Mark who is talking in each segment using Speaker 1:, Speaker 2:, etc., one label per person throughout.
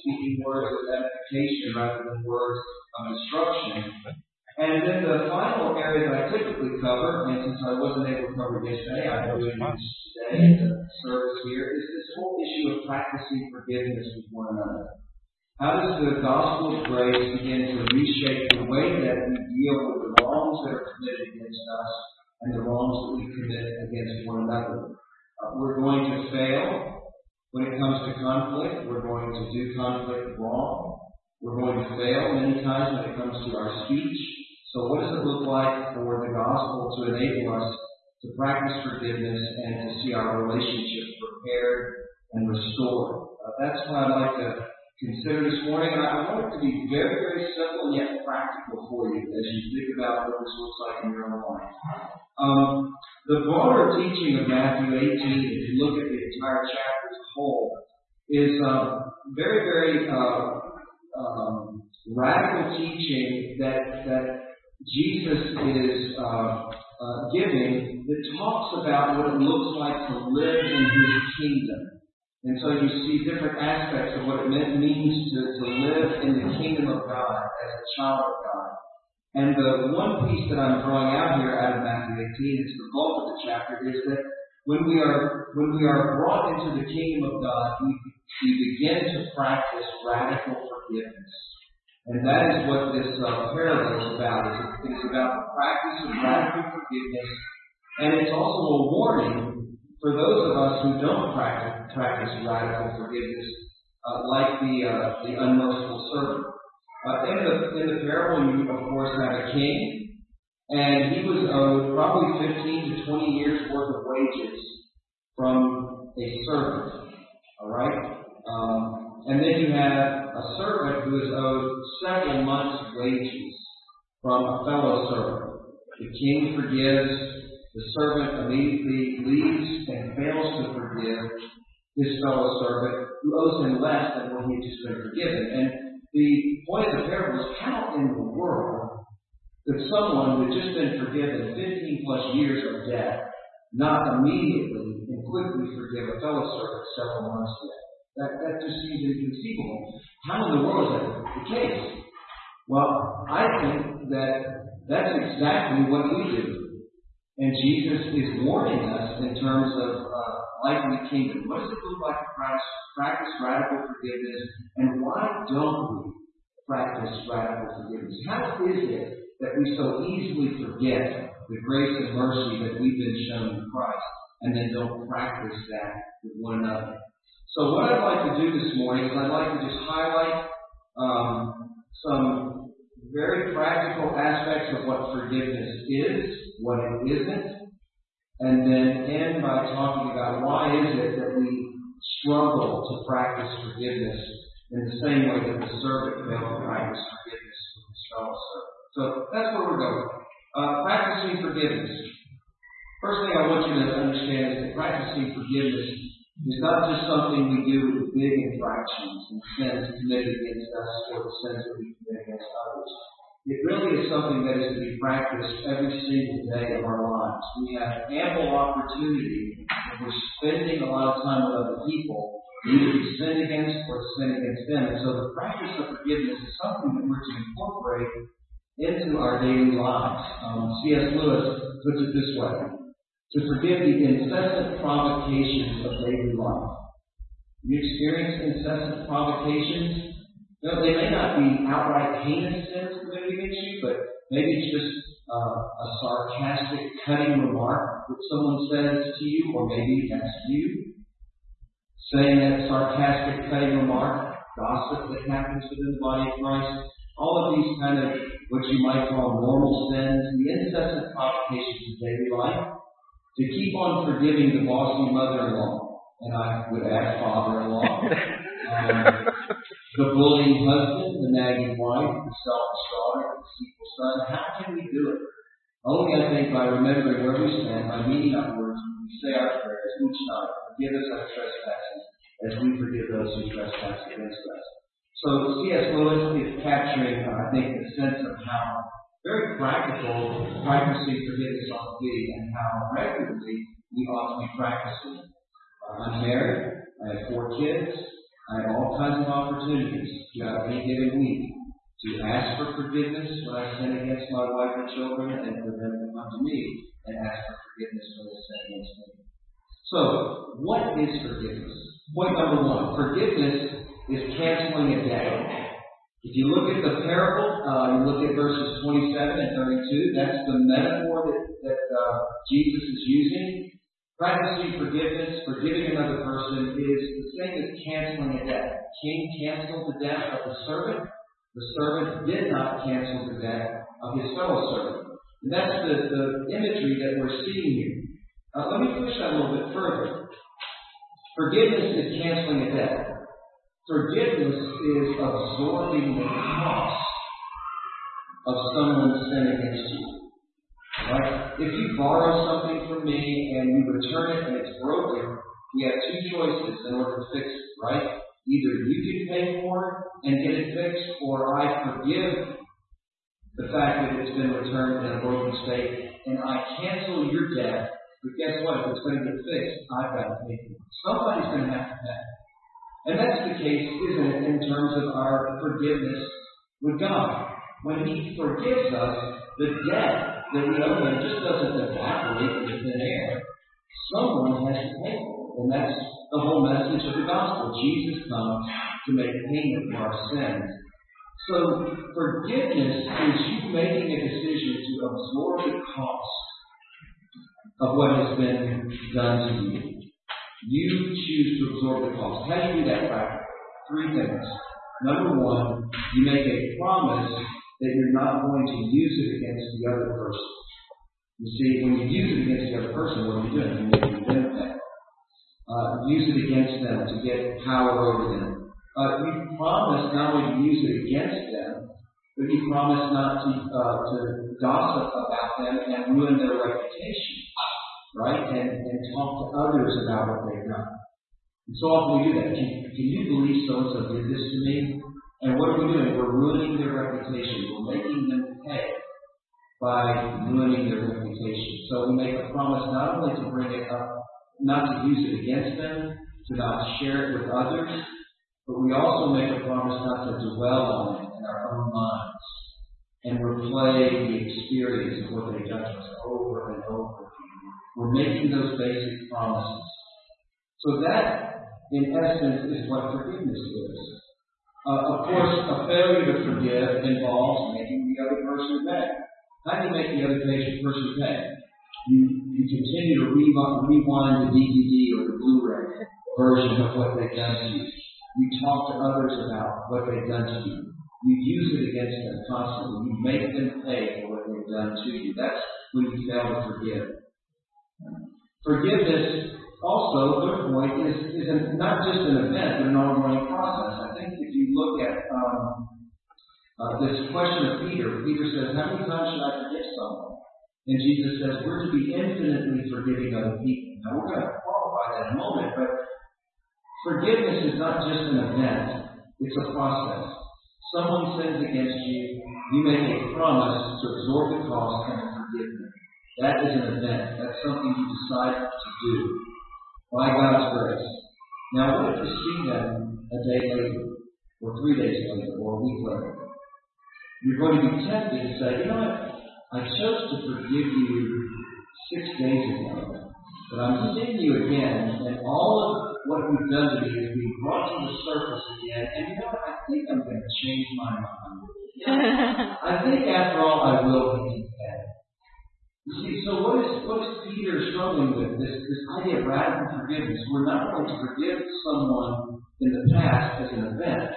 Speaker 1: speaking words of edification rather than words of instruction. And then the final area that I typically cover, and since I wasn't able to cover yesterday, I'm doing it today in the service here, is this whole issue of practicing forgiveness with one another. How does the gospel of grace begin to reshape the way that we deal with the wrongs that are committed against us and the wrongs that we commit against one another? Uh, we're going to fail when it comes to conflict. We're going to do conflict wrong. We're going to fail many times when it comes to our speech. So what does it look like for the gospel to enable us to practice forgiveness and to see our relationships repaired and restored? Uh, that's what I'd like to consider this morning. And I want it to be very, very simple yet practical for you as you think about what this looks like in your own life. Um, the broader teaching of Matthew 18, if you look at the entire chapter whole, is uh, very, very uh, um, radical teaching that that Jesus is uh, uh, giving that talks about what it looks like to live in His kingdom. And so you see different aspects of what it means to, to live in the kingdom of God as a child of God. And the one piece that I'm drawing out here out of Matthew 18, it's the bulk of the chapter, is that when we are when we are brought into the kingdom of God, we, we begin to practice radical forgiveness. And that is what this uh, parable is about. It's, it's about the practice of radical forgiveness, and it's also a warning for those of us who don't practice, practice radical forgiveness, uh, like the uh, the unmerciful servant. Uh, in the in the parable, you of course have a king, and he was owed probably 15 to 20 years worth of wages from a servant. All right. Um, and then you have a servant who is owed several months' wages from a fellow servant. The king forgives, the servant immediately leaves and fails to forgive his fellow servant who owes him less than what he had just been forgiven. And the point of the parable is how in the world could someone who had just been forgiven 15 plus years of debt not immediately and quickly forgive a fellow servant several months later? That, that just seems inconceivable. How in the world is that the case? Well, I think that that's exactly what we do. And Jesus is warning us in terms of uh, life in the kingdom. What does it look like to practice, practice radical forgiveness? And why don't we practice radical forgiveness? How is it that we so easily forget the grace and mercy that we've been shown in Christ and then don't practice that with one another? So what I'd like to do this morning is I'd like to just highlight um, some very practical aspects of what forgiveness is, what it isn't, and then end by talking about why is it that we struggle to practice forgiveness in the same way that the servant failed to practice forgiveness with his fellow servant. So that's where we're going. Uh, practicing forgiveness. First thing I want you to understand is that practicing forgiveness is not just something we do with big infractions and sins committed against us or the sins that we commit against others. It really is something that is to be practiced every single day of our lives. We have ample opportunity if we're spending a lot of time with other people, either to sin against or sin against them. And so the practice of forgiveness is something that we're to incorporate into our daily lives. Um, C.S. Lewis puts it this way to forgive the incessant provocations of daily life. You experience incessant provocations. No, they may not be outright heinous sins committed against you, but maybe it's just uh, a sarcastic, cutting remark that someone says to you, or maybe that's you. Saying that sarcastic, cutting remark, gossip that happens within the body of Christ, all of these kind of what you might call normal sins, the incessant provocations of daily life, to keep on forgiving the bossy mother-in-law, and I would add father-in-law, um, the bullying husband, the nagging wife, the selfish daughter, the deceitful son. How can we do it? Only, I think, by remembering where we stand, by meeting upwards, we say our prayers each night. Forgive us our trespasses, as we forgive those who trespass against us. So C.S. Lewis is capturing, uh, I think, the sense of how very practical practicing forgiveness ought to be and how regularly we ought to be practicing. Uh, I'm married. I have four kids. I have all kinds of opportunities throughout any given week to ask for forgiveness when I sin against my wife and children, and for them to come to me and ask for forgiveness when they sin against me. So, what is forgiveness? Point number one forgiveness is canceling a debt. If you look at the parable, uh, you look at verses 27 and 32, that's the metaphor that, that uh, Jesus is using. Practicing forgiveness, forgiving another person, is the same as canceling a debt. King canceled the debt of the servant. The servant did not cancel the debt of his fellow servant. And that's the, the imagery that we're seeing here. Uh, let me push that a little bit further. Forgiveness is canceling a debt. Forgiveness is absorbing the cost of someone's sin against you. Right? If you borrow something from me and you return it and it's broken, we have two choices in order to fix it, right? Either you can pay for it and get it fixed, or I forgive the fact that it's been returned in a broken state and I cancel your debt. But guess what? If it's going to get fixed, I've got to pay for it. Somebody's going to have to pay. And that's the case, isn't it, in terms of our forgiveness with God. When He forgives us, the debt that we owe Him just doesn't evaporate into thin air. Someone has to pay for it. And that's the whole message of the gospel. Jesus comes to make payment for our sins. So forgiveness is you making a decision to absorb the cost of what has been done to you. You choose to absorb the cost. How do you do that practically? Three things. Number one, you make a promise that you're not going to use it against the other person. You see, when you use it against the other person, what are you doing? You're making them pay. Uh, use it against them to get power over them. Uh, you promise not only to use it against them, but you promise not to uh, to gossip about them and ruin their reputation right? And, and talk to others about what they've done. And so often we do that. Can, can you believe so and so did this to me? And what are we doing? We're ruining their reputation. We're making them pay by ruining their reputation. So we make a promise not only to bring it up, not to use it against them, to not share it with others, but we also make a promise not to dwell on it in our own minds and replay the experience of what they've done to us over and over. We're making those basic promises. So that, in essence, is what forgiveness is. Uh, of course, a failure to forgive involves making the other person pay. How do you make the other person pay? You, you continue to rewind, rewind the DVD or the Blu-ray version of what they've done to you. You talk to others about what they've done to you. You use it against them constantly. You make them pay for what they've done to you. That's when you fail to forgive. Forgiveness, also, third point, is, is not just an event, but an ongoing process. I think if you look at um, uh, this question of Peter, Peter says, How many times should I forgive someone? And Jesus says, We're to be infinitely forgiving other people. Now, we're going to qualify that in a moment, but forgiveness is not just an event, it's a process. Someone sins against you, you make a promise to absorb the cost and forgive them. That is an event. That's something you decide to do by God's grace. Now, what if you see them a day later, or three days later, or a week later? You're going to be tempted to say, you know what? I chose to forgive you six days ago, but I'm seeing you again, and all of what we've done to me is being brought to the surface again, and you know what? I think I'm going to change my mind. I think after all, I will. You see, so what is what is Peter struggling with? This this idea of radical forgiveness. We're not going to forgive someone in the past as an event,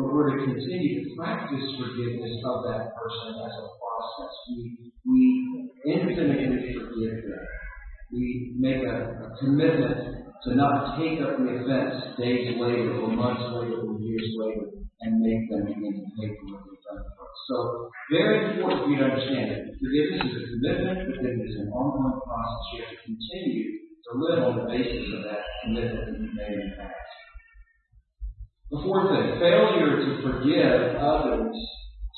Speaker 1: but we're to continue to practice forgiveness of that person as a process. We we infinitely forgive them. We make a, a commitment to not take up the offense days later or months later or years later and make them begin to pay for what they've done. So very important for you to understand that forgiveness is a commitment, then it's an ongoing process. You have to continue to live on the basis of that commitment that you made in the past. The fourth thing, failure to forgive others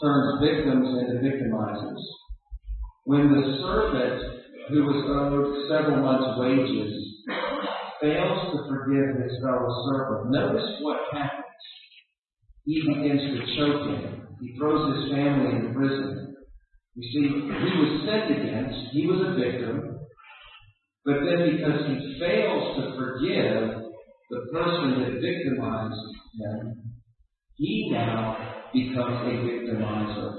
Speaker 1: turns victims into victimizers. When the servant who was owed several months' wages fails to forgive his fellow servant, notice what happens. He begins to choke him. He throws his family into prison. You see, he was sinned against. He was a victim. But then because he fails to forgive the person that victimized him, he now becomes a victimizer.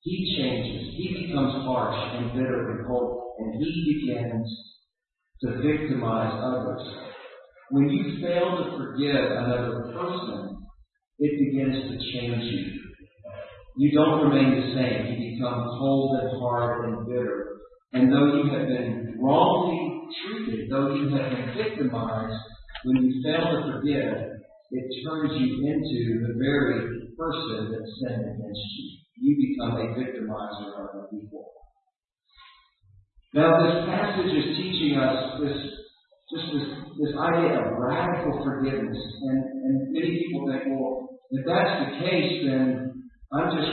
Speaker 1: He changes. He becomes harsh and bitter and cold, and he begins to victimize others. When you fail to forgive another person, it begins to change you. You don't remain the same. You become cold and hard and bitter. And though you have been wrongly treated, though you have been victimized, when you fail to forgive, it turns you into the very person that sinned against you. You become a victimizer of other people. Now, this passage is teaching us this just this, this idea of radical forgiveness. And, and many people think, well, if that's the case, then I'm just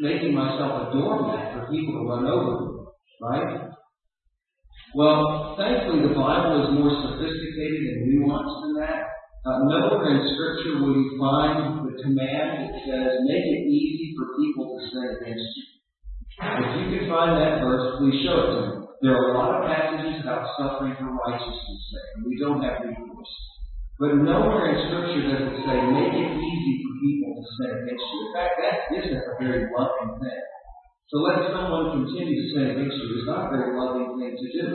Speaker 1: making myself a doormat for people to run over, right? Well, thankfully, the Bible is more sophisticated and nuanced than that. Uh, nowhere in Scripture will you find the command that says, make it easy for people to sin against you. If you can find that verse, please show it to me. There are a lot of passages about suffering for righteousness' sake, and we don't have recourse. But nowhere in Scripture does it say, make it easy people to sin against you. In fact, that isn't a very loving thing. So let someone continue to sin against you is not a very loving thing to do.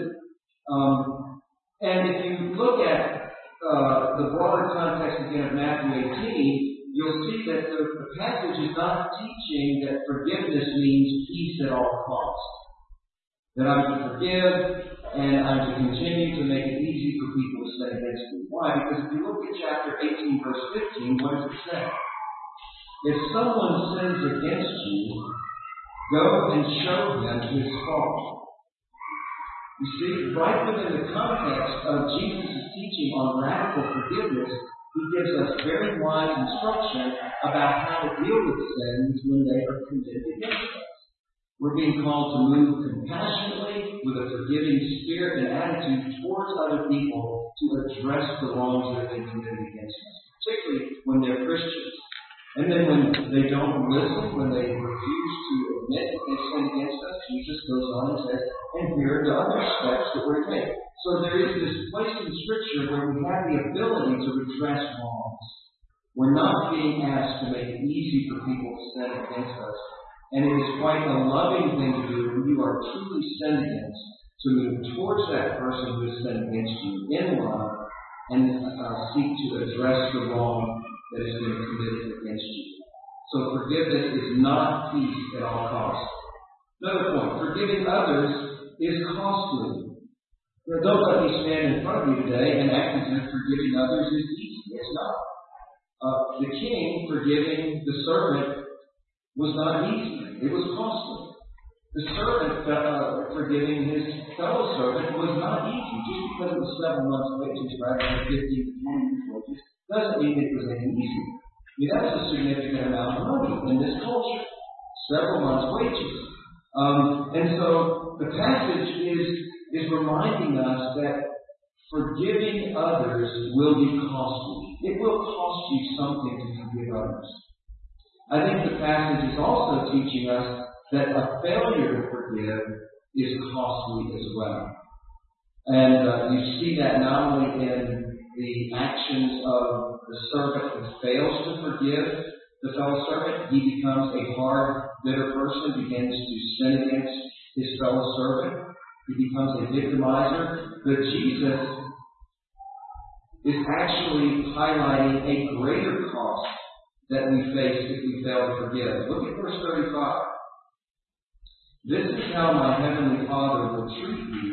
Speaker 1: Um, and if you look at uh, the broader context again of Matthew 18, you'll see that the, the passage is not teaching that forgiveness means peace at all costs. That I'm to forgive and I'm to continue to make it easy for people to sin against me. Why? Because if you look at chapter 18, verse 15, what does it say? If someone sins against you, Go and show him his fault. You see, right within the context of Jesus' teaching on radical forgiveness, he gives us very wise instruction about how to deal with sins when they are committed against us. We're being called to move compassionately with a forgiving spirit and attitude towards other people to address the wrongs that have been committed against us, particularly when they're Christians. And then when they don't listen, when they refuse to admit that they sin against us, Jesus goes on and says, and here are the other steps that we're taking. So there is this place in Scripture where we have the ability to redress wrongs. We're not being asked to make it easy for people to sin against us. And it is quite a loving thing to do when you are truly sinned against, to move towards that person who has sinned against you in love and uh, seek to address the wrong that has been committed against you. So forgiveness is not peace at all costs. Another point, forgiving others is costly. Now, don't let me stand in front of you today and act as if forgiving others is easy. It's not. Uh, the king forgiving the servant was not easy. It was costly. The servant uh, forgiving his fellow servant was not easy. Just because it was seven months' wages rather than 15 to 20 years' wages doesn't mean it was any easy. I mean, that's a significant amount of money in this culture. Several months' wages. Um, and so the passage is, is reminding us that forgiving others will be costly. It will cost you something to forgive others. I think the passage is also teaching us that a failure to forgive is costly as well. And uh, you see that not only in the actions of the servant who fails to forgive the fellow servant, he becomes a hard, bitter person, begins to sin against his fellow servant. He becomes a victimizer. But Jesus is actually highlighting a greater cost that we face if we fail to forgive. Look at verse 35. This is how my heavenly Father will treat you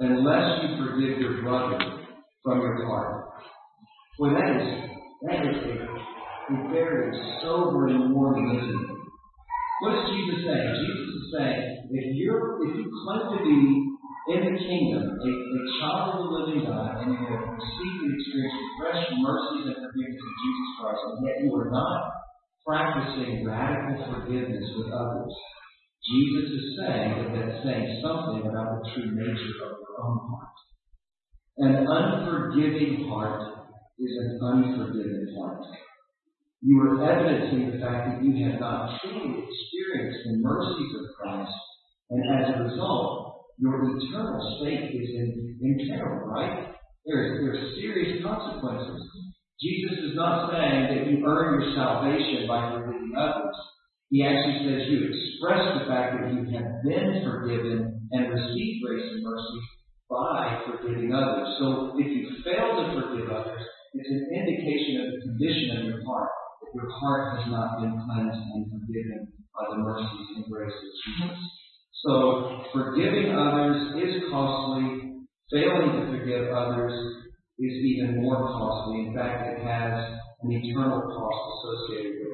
Speaker 1: unless you forgive your brother from your heart. Well, that is that is a, a very sobering and warning, isn't it? What is Jesus saying? Jesus is saying, if you're if you claim to be in the kingdom, a, a child of the living God, and you have received and experienced fresh mercies and forgiveness of Jesus Christ, and yet you are not practicing radical forgiveness with others, Jesus is saying that that's saying something about the true nature of your own heart. An unforgiving heart is an unforgiving heart. You are evidencing the fact that you have not truly experienced the mercies of Christ, and as a result, your eternal state is in, in peril, right? There, are serious consequences. Jesus is not saying that you earn your salvation by forgiving others. He actually says you express the fact that you have been forgiven and received grace and mercy by forgiving others. So if you fail to forgive others, it's an indication of the condition of your heart, that your heart has not been cleansed and forgiven by the mercies and grace of Jesus. So forgiving others is costly. Failing to forgive others is even more costly. In fact, it has an eternal cost associated with it.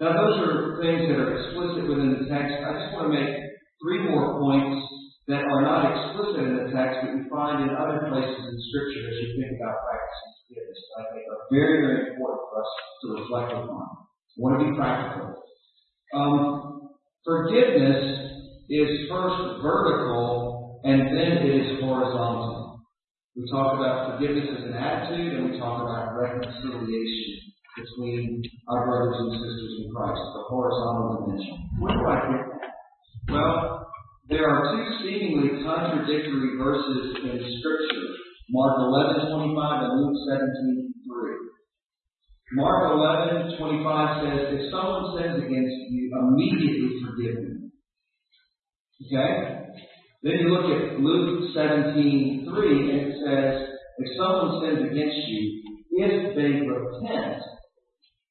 Speaker 1: Now, those are things that are explicit within the text. I just want to make three more points that are not explicit in the text, but we find in other places in Scripture as you think about practicing forgiveness. I think are very, very important for us to reflect upon. I want to be practical. Um, forgiveness is first vertical and then it is horizontal. We talk about forgiveness as an attitude, and we talk about reconciliation between our brothers and sisters in Christ, the horizontal dimension. Where do I get? Well, there are two seemingly contradictory verses in Scripture. Mark 11:25 and Luke 17:3. Mark 11:25 says, "If someone sins against you, immediately forgive them." Okay? Then you look at Luke 17, 3, and it says, if someone sins against you, if they repent,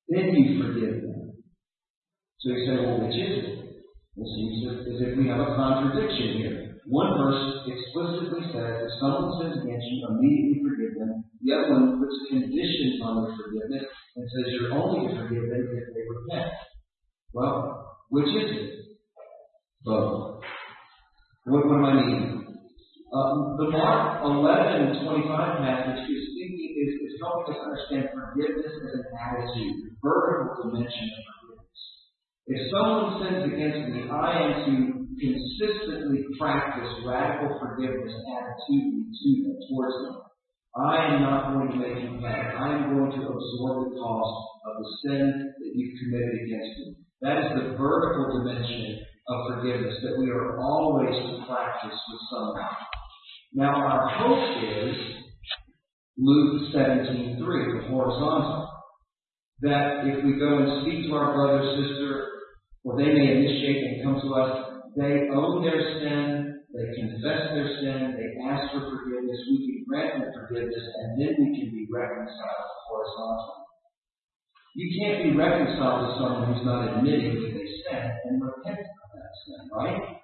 Speaker 1: then you forgive them. So you say, well, which is it? It seems as if we have a contradiction here. One verse explicitly says, if someone sins against you, immediately forgive them. The other one puts conditions on their forgiveness and says you're only to forgive them if they repent. Well, which is it? Both. What, what am I meaning? Uh, the Mark 11 25 passage is speaking is us understand forgiveness as an attitude, the vertical dimension of forgiveness. If someone sins against me, I am to consistently practice radical forgiveness attitude to them, towards them. I am not going to make you pay. I am going to absorb the cost of the sin that you've committed against me. That is the vertical dimension of forgiveness that we are always to practice with someone. Now, our hope is Luke 17:3, the horizontal, that if we go and speak to our brother or sister, or they may initiate and come to us, they own their sin, they confess their sin, they ask for forgiveness, we can grant them forgiveness, and then we can be reconciled horizontally. You can't be reconciled to someone who's not admitting that they sin and repent of that sin, right?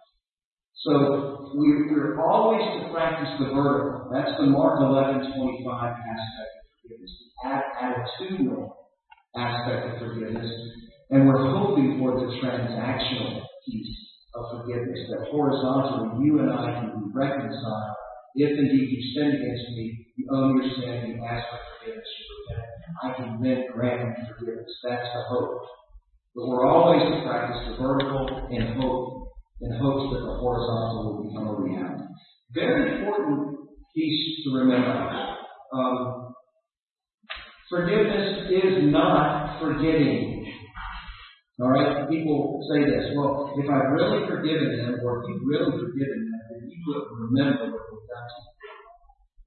Speaker 1: So we, we're always to practice the vertical. That's the Mark 11, 25 aspect of forgiveness, the attitudinal aspect of forgiveness. And we're hoping for the transactional piece of forgiveness, that horizontally you and I can be reconciled. If indeed you sin against me, you own your sin, you ask for forgiveness, you repent. I can then grant you forgiveness. That's the hope. But we're always to practice the vertical and hope, in hopes that the horizontal will become a reality. Very important piece to remember. Um, forgiveness is not forgetting. All right, people say this. Well, if I've really forgiven them, or if you've really forgiven them, then you will remember what we've done.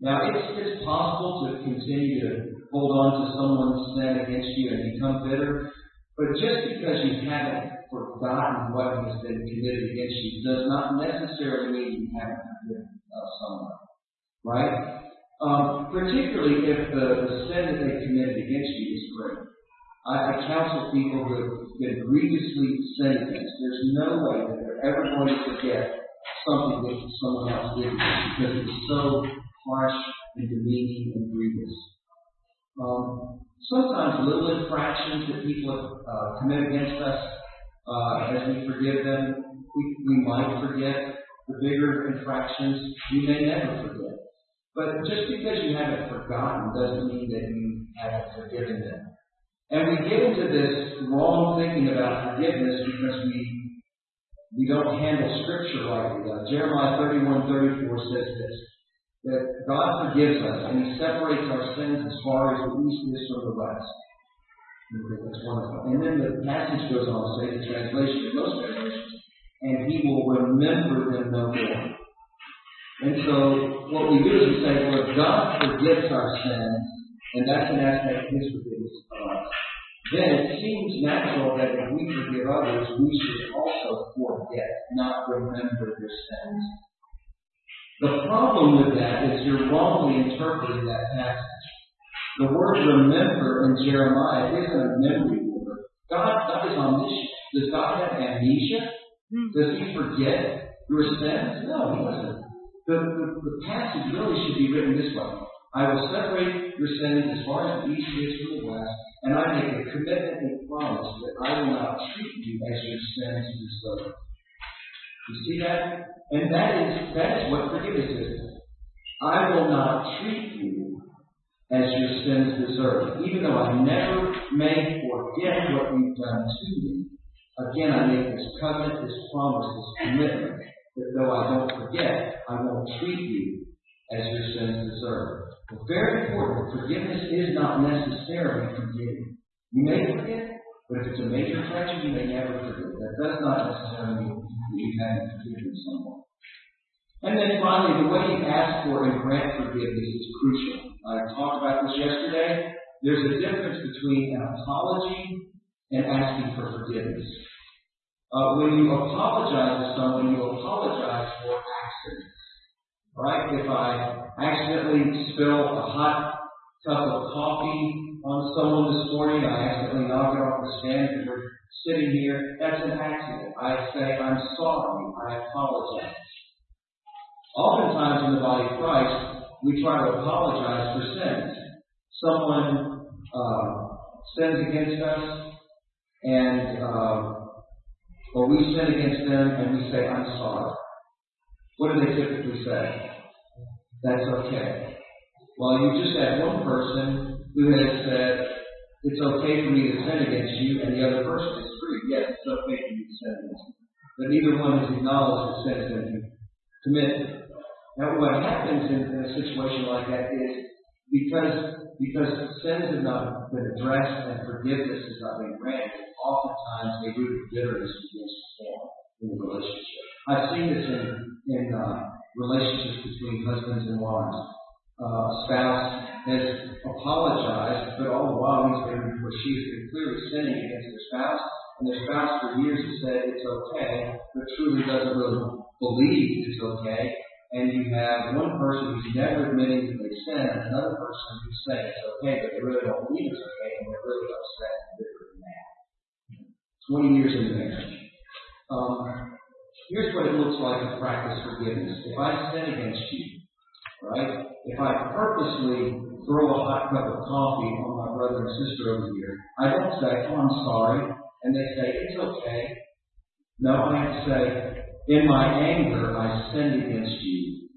Speaker 1: Now, it's, it's possible to continue to hold on to someone's sin against you and become bitter. But just because you haven't forgotten what has been committed against you does not necessarily mean you haven't forgiven uh, someone. Right? Um, particularly if the, the sin that they committed against you is great. I, I counsel people who have been grievously sinned against. There's no way that they're ever going to forget something that someone else did because it's so harsh and demeaning and grievous. Um, sometimes little infractions that people have uh, committed against us, uh, as we forgive them, we, we might forget. The bigger infractions, you may never forget. But just because you haven't forgotten doesn't mean that you haven't forgiven them. And we get into this wrong thinking about forgiveness because we we don't handle Scripture lightly. Uh, Jeremiah 31, 34 says this, that God forgives us and He separates our sins as far as the east is from the west. That's wonderful. And then the passage goes on to say, the translation, in most translations, and He will remember them no more. And so what we do is we say, well, God forgives our sins, and that's an aspect of His forgiveness of us, then it seems natural that if we forgive others, we should also forget, not remember their sins. The problem with that is you're wrongly interpreting that passage. The word remember in Jeremiah isn't a memory word. God, God is omniscient. Does God have amnesia? Hmm. Does he forget your sins? No, he doesn't. The, the, the passage really should be written this way. I will separate your sins as far as the east is from the west, and I make a commitment and promise that I will not treat you as your sins deserve. You see that? And that is that is what forgiveness is. I will not treat you as your sins deserve. Even though I never may forget what you've done to me, again I make this covenant, this promise, this commitment that though I don't forget, I won't treat you as your sins deserve. Well, very important. Forgiveness is not necessarily forgetting. You may forget, but if it's a major tragedy, you may never forget. That does not necessarily mean you haven't forgiven someone. And then finally, the way you ask for and grant forgiveness is crucial. I talked about this yesterday. There's a difference between an apology and asking for forgiveness. Uh, when you apologize to someone, you apologize for accidents. Right? If I accidentally spill a hot cup of coffee on someone this morning, I accidentally knock it off the stand and we're sitting here, that's an accident. I say, I'm sorry, I apologize. Oftentimes in the body of Christ, we try to apologize for sins. Someone uh, sins against us, and uh, or we sin against them, and we say, "I'm sorry." What do they typically say? That's okay. Well, you just had one person who has said, "It's okay for me to sin against you," and the other person is free. Yes, it's okay for you to sin against me, but neither one has acknowledged the sin has been committed. Now, what happens in, a situation like that is because because sins have not been addressed and forgiveness has not been granted, oftentimes they root of bitterness begins to form in the relationship. I've seen this in in uh, relationships between husbands and wives. Uh, spouse has apologized, but all the while he's been or she has been clearly sinning against their spouse, and their spouse for years has said it's okay, but truly doesn't really believe it's okay, and you have one person who's never admitting that they sin, and another person who's saying it's okay, but they really don't believe it's okay, and they're really upset and bitter and mad. Twenty years into marriage. Um, here's what it looks like to practice forgiveness. If I sin against you, right? If I purposely throw a hot cup of coffee on my brother and sister over here, I don't say, "Oh, I'm sorry," and they say, "It's okay." No, I have to say, in my anger, I sinned against you.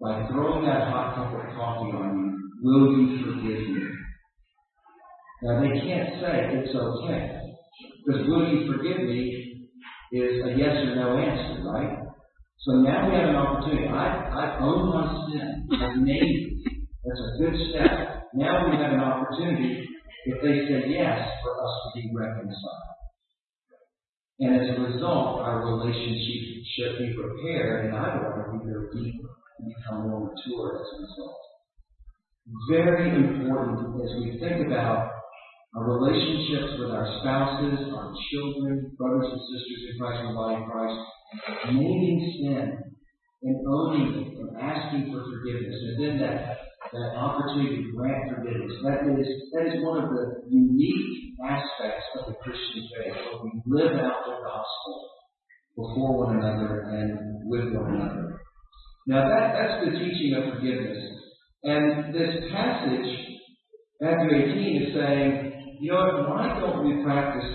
Speaker 1: By throwing that hot cup of coffee on you, will you forgive me? Now they can't say it's okay. Because will you forgive me is a yes or no answer, right? So now we have an opportunity. I, I own my sin. I've named it. That's a good step. Now we have an opportunity, if they say yes, for us to be reconciled. And as a result, our relationship should be repaired, and I want to go deeper and become more mature as a result. Very important as we think about our relationships with our spouses, our children, brothers and sisters in Christ and body of Christ, naming sin and owning it and asking for forgiveness, and then that that opportunity to grant forgiveness. That is that is one of the unique aspects of Christian faith, where we live out the gospel before one another and with one another. Now that, that's the teaching of forgiveness. And this passage, Matthew 18, is saying, you know, why don't we practice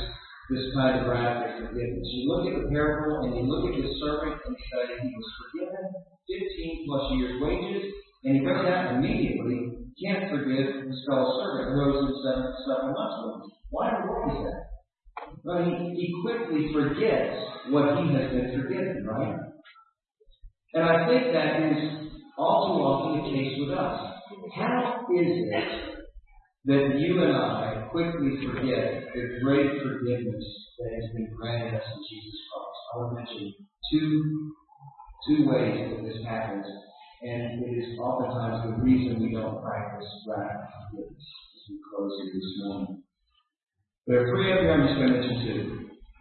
Speaker 1: this kind of radical forgiveness? You look at the parable and you look at the servant and say he was forgiven 15 plus years wages, and he goes out immediately, can't forgive his fellow servant who owes seven, seven months wages. Why in the world is that? Well, he, he quickly forgets what he has been forgiven, right? And I think that is all too often the case with us. How is it that you and I quickly forget the great forgiveness that has been granted us in Jesus Christ? I to mention two two ways that this happens, and it is oftentimes the reason we don't practice radical forgiveness as we close here this morning. There are three to mention two.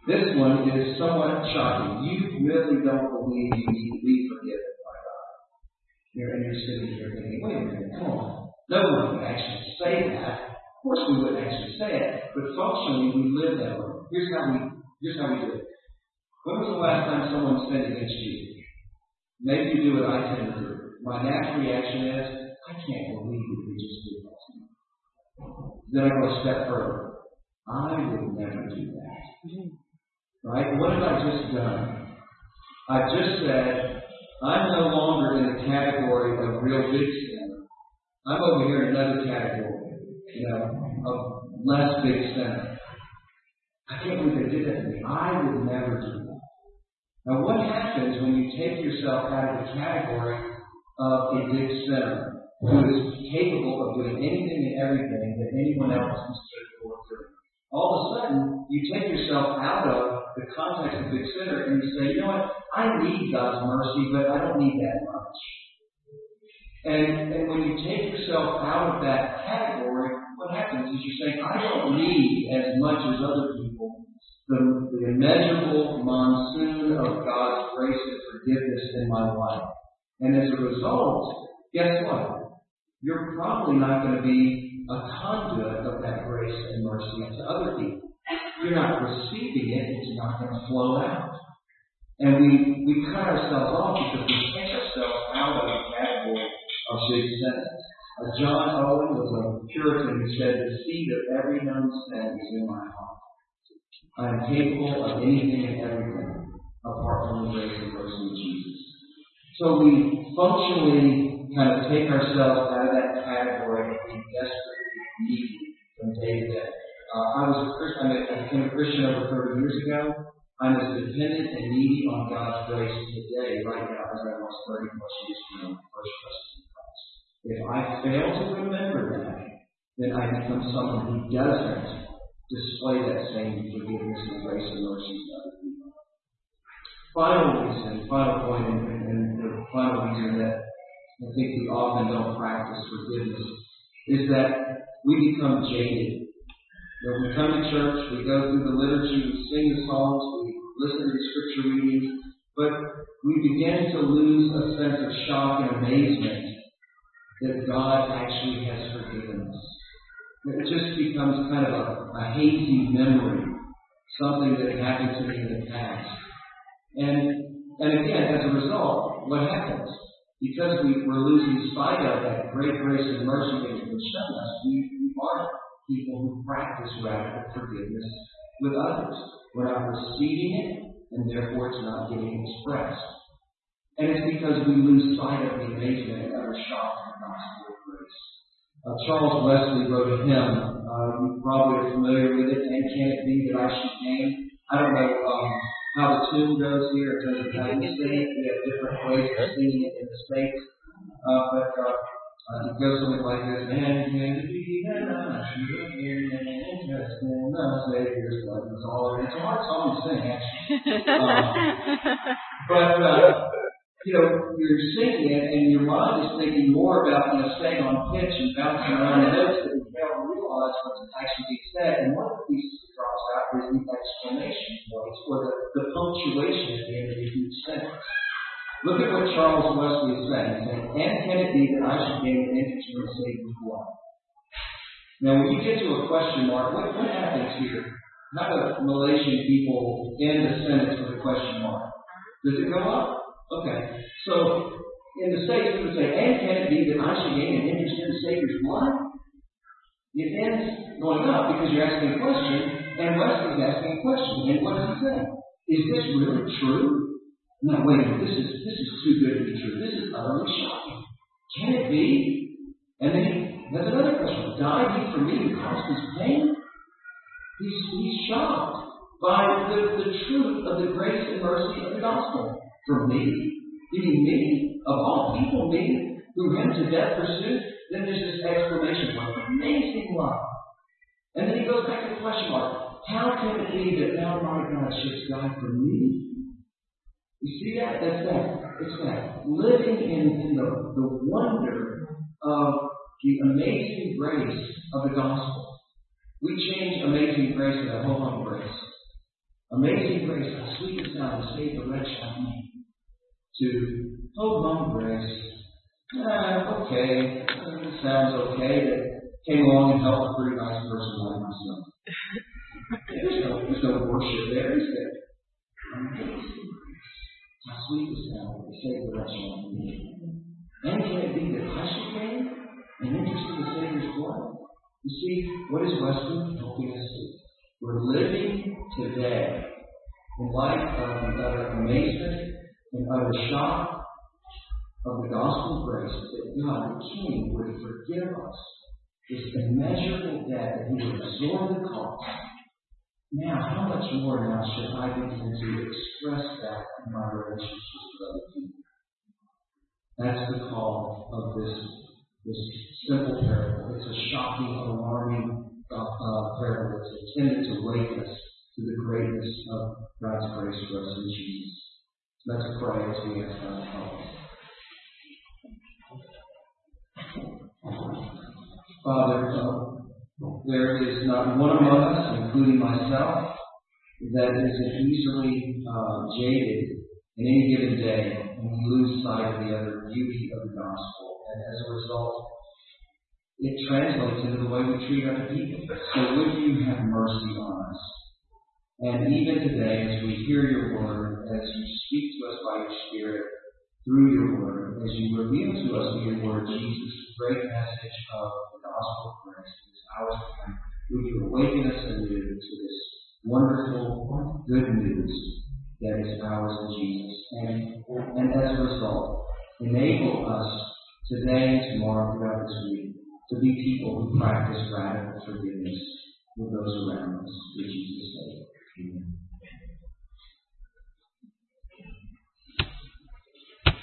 Speaker 1: This one is somewhat shocking. You really don't believe you need to be forgiven by God. You're, and you're sitting thinking, wait a minute, come on. No one would actually say that. Of course we wouldn't actually say it, but functionally we live that way. Here's how we here's how we do it. When was the last time someone sinned against you? Maybe you do what I tend to do. My natural reaction is, I can't believe that they just did that to me. Then I go a step further. I would never do that. Mm-hmm. Right? What have I just done? I just said, I'm no longer in the category of real big sin. I'm over here in another category, you know, of less big sin. I can't believe they did that to me. I would never do that. Now, what happens when you take yourself out of the category of a big sinner who is capable of doing anything and everything that anyone else is capable of doing? All of a sudden, you take yourself out of the context of big sinner and you say, you know what? I need God's mercy, but I don't need that much. And, and when you take yourself out of that category, what happens is you're saying, I don't need as much as other people the, the immeasurable monsoon of God's grace and forgiveness in my life. And as a result, guess what? You're probably not going to be a conduit of that grace and mercy to other people. You're not receiving it, it's not going to flow out. And we, we cut ourselves off because we take ourselves out of the category of big sin. Uh, John Owen was a Puritan who said, The seed of every known sin is in my heart. I am capable of anything and everything apart from the grace and mercy of Jesus. So we functionally kind of take ourselves out of that category and we desperately need from day to day. Uh, I was a Christian, I became a Christian over 30 years ago. I'm as dependent and needy on God's grace today, right now, as I was 30 plus years ago first trusted in Christ. If I fail to remember that, then I become someone who doesn't display that same forgiveness and grace and mercy to other people. Final reason, final point, and, and the final reason that I think we often don't practice forgiveness is that we become jaded. When we come to church, we go through the liturgy, we sing the songs, we listen to the scripture readings, but we begin to lose a sense of shock and amazement that God actually has forgiven us. It just becomes kind of a, a hazy memory, something that happened to me in the past. And and again, as a result, what happens? Because we, we're losing sight of that great grace and mercy that has been shown us, we, aren't people who practice radical forgiveness with others. We're not receiving it, and therefore it's not getting expressed. And it's because we lose sight of the amazement and utter shock of the gospel of grace. Uh, Charles Wesley wrote a hymn. Uh, you probably are familiar with it. And can it be that I should gain? I don't know um, how the tune goes here in terms of how you sing it. We have different ways of singing it in the States. Uh, but uh, uh, goes something like this. And can it be I should gain an interest in the Savior's blood? It's all it's a hard song to. Um, but uh, you know, you're singing it and your mind is thinking more about, you know, staying on pitch and bouncing around the notes that you fail to realize what's actually being said. And one of the pieces that drops out is the exclamation points or the, the punctuation at the end of each sentence. Look at what Charles Wesley said. He's saying, and can it be that I should gain an interest in the Savior's blood? Now, when you get to a question mark, what, what happens here? How do Malaysian people end a sentence with a question mark? Does it go up? Okay. So in the States, we would say, and can it be that I should gain an interest in the Savior's blood? It ends going up because you're asking a question, and Wesley's asking a question. And what does he say? Is this really true? No, wait a minute. This is this is too good to be true. This is utterly shocking. Can it be? And then there's another question. Died he for me who caused this pain? He's he's shocked. by the, the truth of the grace and mercy of the gospel. For me, you mean me, of all people, me, who went to death pursuit, then there's this exclamation mark, amazing love. And then he goes back to the question mark. How can it be that thou, my God, shouldst die for me? You see that? That's that. It's that. Living in, in the, the wonder of the amazing grace of the gospel. We change amazing grace to hold on grace. Amazing grace, how sweet the sound to save the wretch like me. To hold on grace. Ah, okay. It sounds okay. That came along and helped a pretty nice person like myself. There's no, there's no worship there, is there? How sweet sound to save the wretch like me. And can it be that Christ came and interest in the Savior's blood? You see, what is Wesley helping us do? We're living today in light of the utter amazement and utter shock of the gospel of grace that God, the King, would forgive us this immeasurable debt that He would absorb the cost now, how much more now should I begin to express that in my relationships with other people? That's the call of this, this simple parable. It's a shocking, alarming uh, uh, parable. It's intended to wake us to the greatness of God's grace for us in Jesus. Let's pray as we ask God to help Father, there is not one among us, including myself, that isn't easily uh, jaded in any given day and we lose sight of the other beauty of the gospel. And as a result, it translates into the way we treat other people. So would you have mercy on us? And even today, as we hear your word, as you speak to us by your Spirit through your word, as you reveal to us through your word, Jesus, great message of gospel of grace, ours time, would you awaken us anew to this wonderful good news that is ours in Jesus. And, and as a result, enable us today and tomorrow throughout this week to be people who practice radical forgiveness with those around us.